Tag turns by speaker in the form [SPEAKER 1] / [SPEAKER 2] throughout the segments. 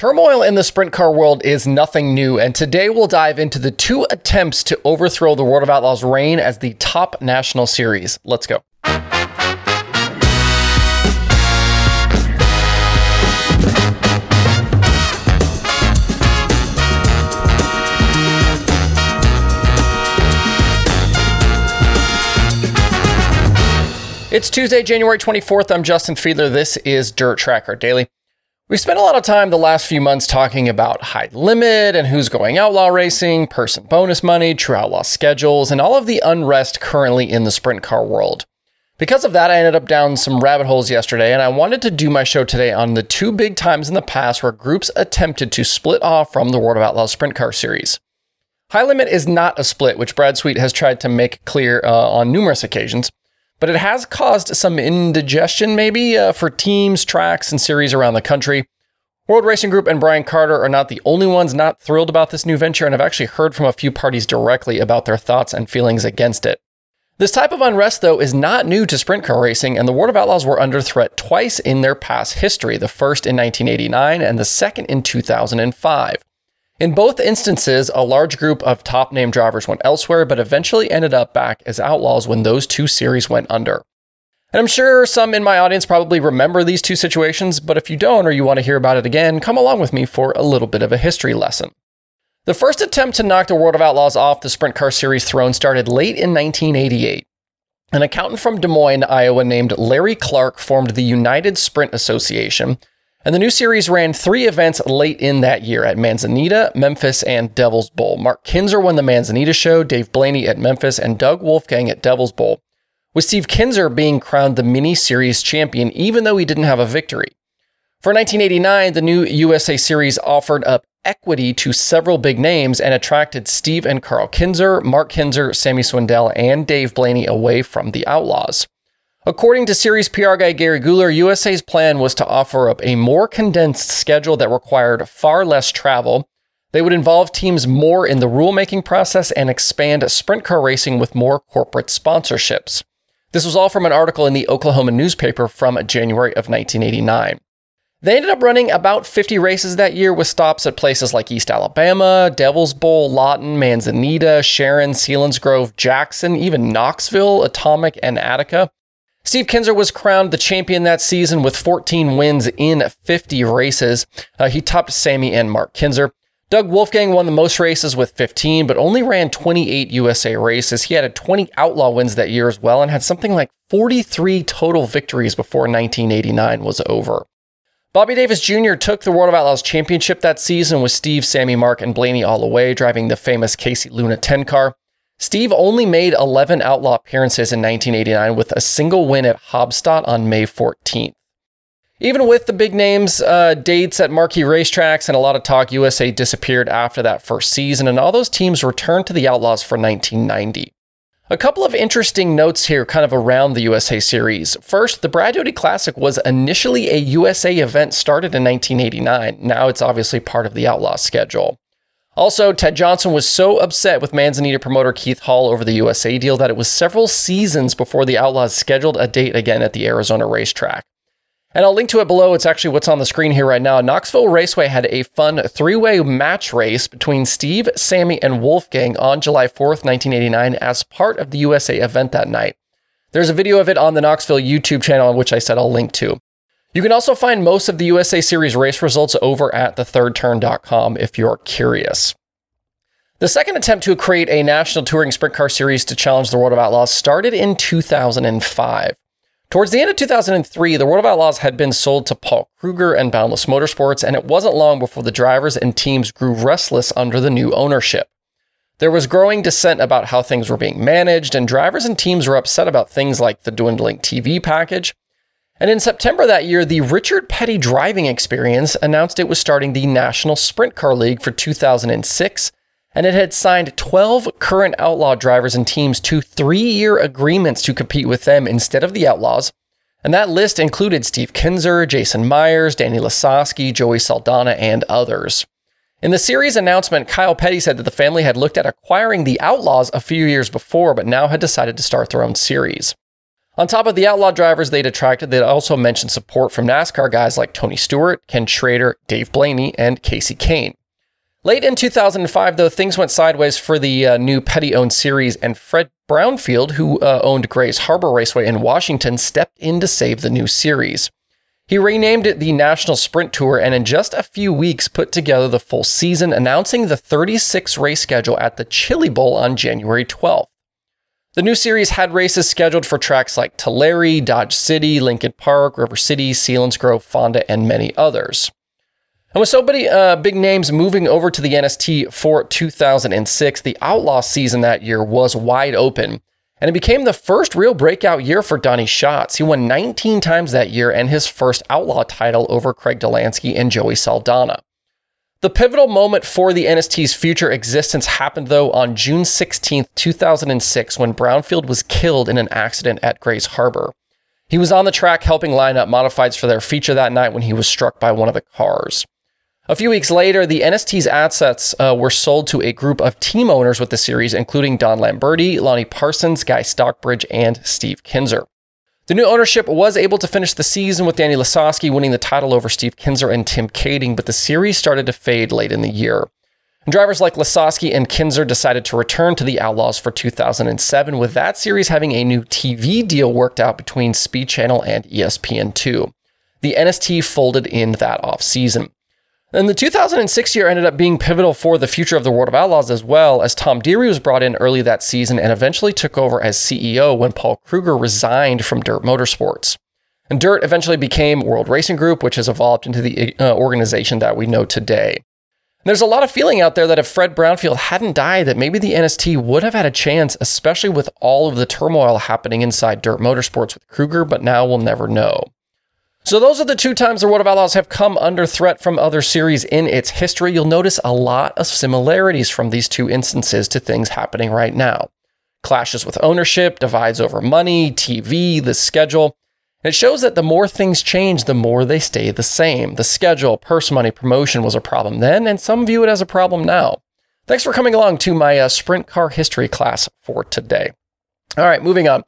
[SPEAKER 1] Turmoil in the sprint car world is nothing new, and today we'll dive into the two attempts to overthrow the World of Outlaws' reign as the top national series. Let's go. It's Tuesday, January 24th. I'm Justin Fiedler. This is Dirt Tracker Daily. We spent a lot of time the last few months talking about High Limit and who's going outlaw racing, person bonus money, true outlaw schedules, and all of the unrest currently in the sprint car world. Because of that, I ended up down some rabbit holes yesterday, and I wanted to do my show today on the two big times in the past where groups attempted to split off from the World of Outlaws sprint car series. High Limit is not a split, which Brad Sweet has tried to make clear uh, on numerous occasions but it has caused some indigestion maybe uh, for teams, tracks, and series around the country. World Racing Group and Brian Carter are not the only ones not thrilled about this new venture, and I've actually heard from a few parties directly about their thoughts and feelings against it. This type of unrest, though, is not new to sprint car racing, and the World of Outlaws were under threat twice in their past history the first in 1989 and the second in 2005. In both instances, a large group of top name drivers went elsewhere, but eventually ended up back as outlaws when those two series went under. And I'm sure some in my audience probably remember these two situations, but if you don't or you want to hear about it again, come along with me for a little bit of a history lesson. The first attempt to knock the World of Outlaws off the Sprint Car Series throne started late in 1988. An accountant from Des Moines, Iowa, named Larry Clark formed the United Sprint Association, and the new series ran three events late in that year at Manzanita, Memphis, and Devil's Bowl. Mark Kinser won the Manzanita show, Dave Blaney at Memphis, and Doug Wolfgang at Devil's Bowl, with Steve Kinser being crowned the mini series champion, even though he didn't have a victory. For 1989, the new USA Series offered up equity to several big names and attracted Steve and Karl Kinser, Mark Kinser, Sammy Swindell, and Dave Blaney away from the Outlaws. According to series PR guy Gary Guler, USA's plan was to offer up a more condensed schedule that required far less travel. They would involve teams more in the rulemaking process and expand sprint car racing with more corporate sponsorships. This was all from an article in the Oklahoma newspaper from January of 1989. They ended up running about 50 races that year with stops at places like East Alabama, Devil's Bowl, Lawton, Manzanita, Sharon, Selinsgrove, Jackson, even Knoxville, Atomic, and Attica. Steve Kinser was crowned the champion that season with 14 wins in 50 races. Uh, he topped Sammy and Mark Kinser. Doug Wolfgang won the most races with 15, but only ran 28 USA races. He had 20 outlaw wins that year as well and had something like 43 total victories before 1989 was over. Bobby Davis Jr. took the World of Outlaws championship that season with Steve, Sammy, Mark, and Blaney all the way, driving the famous Casey Luna 10 car. Steve only made 11 outlaw appearances in 1989 with a single win at Haubstadt on May 14th. Even with the big names, uh, dates at marquee racetracks, and a lot of talk, USA disappeared after that first season, and all those teams returned to the Outlaws for 1990. A couple of interesting notes here, kind of around the USA series. First, the Brad Doty Classic was initially a USA event started in 1989. Now it's obviously part of the Outlaws schedule. Also, Ted Johnson was so upset with Manzanita promoter Keith Hall over the USA deal that it was several seasons before the Outlaws scheduled a date again at the Arizona racetrack. And I'll link to it below. It's actually what's on the screen here right now. Knoxville Raceway had a fun three way match race between Steve, Sammy, and Wolfgang on July 4th, 1989, as part of the USA event that night. There's a video of it on the Knoxville YouTube channel, which I said I'll link to. You can also find most of the USA Series race results over at thethirdturn.com if you're curious. The second attempt to create a national touring sprint car series to challenge the World of Outlaws started in 2005. Towards the end of 2003, the World of Outlaws had been sold to Paul Kruger and Boundless Motorsports, and it wasn't long before the drivers and teams grew restless under the new ownership. There was growing dissent about how things were being managed, and drivers and teams were upset about things like the dwindling TV package, and in September that year, the Richard Petty Driving Experience announced it was starting the National Sprint Car League for 2006, and it had signed 12 current Outlaw drivers and teams to three year agreements to compete with them instead of the Outlaws. And that list included Steve Kinser, Jason Meyers, Danny Lasoski, Joey Saldana, and others. In the series announcement, Kyle Petty said that the family had looked at acquiring the Outlaws a few years before, but now had decided to start their own series. On top of the outlaw drivers they'd attracted, they'd also mentioned support from NASCAR guys like Tony Stewart, Ken Schrader, Dave Blaney, and Kasey Kahne. Late in 2005, though, things went sideways for the uh, new Petty owned series, and Fred Brownfield, who uh, owned Grays Harbor Raceway in Washington, stepped in to save the new series. He renamed it the National Sprint Tour and in just a few weeks put together the full season, announcing the 36 race schedule at the Chili Bowl on January 12th. The new series had races scheduled for tracks like Tulare, Dodge City, Lincoln Park, River City, Selinsgrove, Fonda, and many others. And with so many uh, big names moving over to the NST for 2006, the Outlaw season that year was wide open. And it became the first real breakout year for Donny Schatz. He won 19 times that year and his first Outlaw title over Craig Dollansky and Joey Saldana. The pivotal moment for the NST's future existence happened, though, on June 16, 2006, when Brownfield was killed in an accident at Grays Harbor. He was on the track helping line up modifieds for their feature that night when he was struck by one of the cars. A few weeks later, the NST's assets uh, were sold to a group of team owners with the series, including Don Lamberti, Lonnie Parsons, Guy Stockbridge, and Steve Kinser. The new ownership was able to finish the season with Danny Lasoski winning the title over Steve Kinser and Tim Kaeding, but the series started to fade late in the year. Drivers like Lasoski and Kinser decided to return to the Outlaws for 2007, with that series having a new TV deal worked out between Speed Channel and ESPN2. The NST folded in that off season. And the 2006 year ended up being pivotal for the future of the World of Outlaws as well, as Tom Deery was brought in early that season and eventually took over as CEO when Paul Kruger resigned from Dirt Motorsports. And Dirt eventually became World Racing Group, which has evolved into the uh, organization that we know today. And there's a lot of feeling out there that if Fred Brownfield hadn't died, that maybe the NST would have had a chance, especially with all of the turmoil happening inside Dirt Motorsports with Kruger, but now we'll never know. So those are the two times the World of Outlaws have come under threat from other series in its history. You'll notice a lot of similarities from these two instances to things happening right now. Clashes with ownership, divides over money, TV, the schedule. It shows that the more things change, the more they stay the same. The schedule, purse money, promotion was a problem then, and some view it as a problem now. Thanks for coming along to my uh, sprint car history class for today. All right, moving on.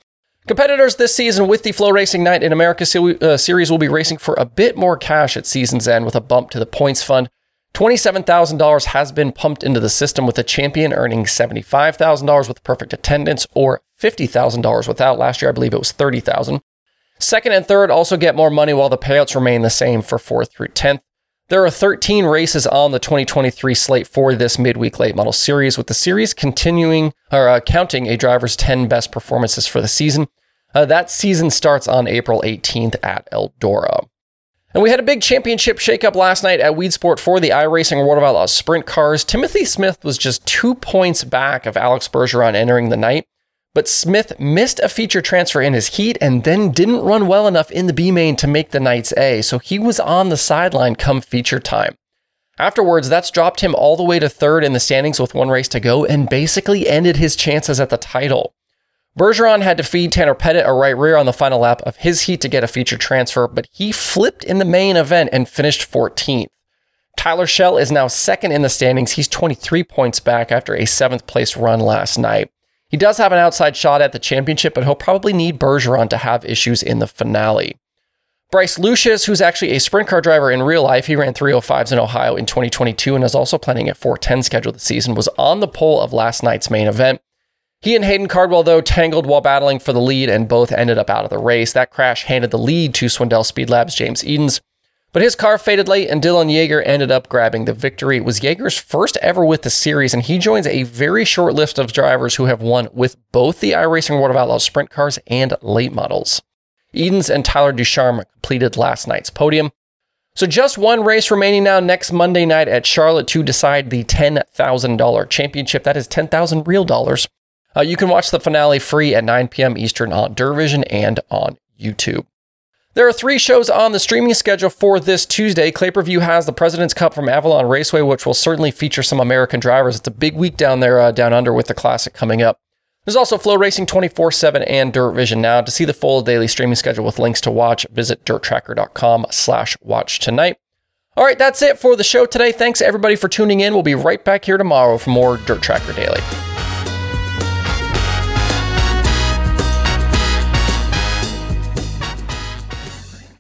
[SPEAKER 1] Competitors this season with the FloRacing Night in America uh, series will be racing for a bit more cash at season's end with a bump to the points fund. $27,000 has been pumped into the system with the champion earning $75,000 with perfect attendance or $50,000 without. Last year, I believe it was 30,000. Second and third also get more money while the payouts remain the same for fourth through 10th. There are 13 races on the 2023 slate for this midweek late model series, with the series continuing or uh, counting a driver's 10 best performances for the season. Uh, that season starts on April 18th at Eldora. And we had a big championship shakeup last night at Weedsport for the iRacing World of Outlaws sprint cars. Timothy Smith was just two points back of Alex Bergeron entering the night, but Smith missed a feature transfer in his heat and then didn't run well enough in the B main to make the night's A, so he was on the sideline come feature time. Afterwards, that's dropped him all the way to third in the standings with one race to go and basically ended his chances at the title. Bergeron had to feed Tanner Pettit a right rear on the final lap of his heat to get a feature transfer, but he flipped in the main event and finished 14th. Tyler Shell is now second in the standings. He's 23 points back after a seventh place run last night. He does have an outside shot at the championship, but he'll probably need Bergeron to have issues in the finale. Bryce Lucius, who's actually a sprint car driver in real life, he ran 305s in Ohio in 2022 and is also planning a 410 schedule this season, was on the pole of last night's main event. He and Hayden Cardwell, though, tangled while battling for the lead and both ended up out of the race. That crash handed the lead to Swindell Speed Labs' James Edens. But his car faded late and Dylan Yeager ended up grabbing the victory. It was Yeager's first ever with the series, and he joins a very short list of drivers who have won with both the iRacing World of Outlaws sprint cars and late models. Edens and Tyler Ducharme completed last night's podium. So just one race remaining now next Monday night at Charlotte to decide the $10,000 championship. That is 10,000 real dollars. Uh, you can watch the finale free at 9 p.m. Eastern on DIRTVision and on YouTube. There are three shows on the streaming schedule for this Tuesday. Clay Per View has the President's Cup from Avalon Raceway, which will certainly feature some American drivers. It's a big week down there, uh, down under, with the Classic coming up. There's also FloRacing 24 7 and Dirt Vision Now. To see the full daily streaming schedule with links to watch, visit dirttracker.com slash watch tonight. All right, that's it for the show today. Thanks everybody for tuning in. We'll be right back here tomorrow for more Dirt Tracker Daily.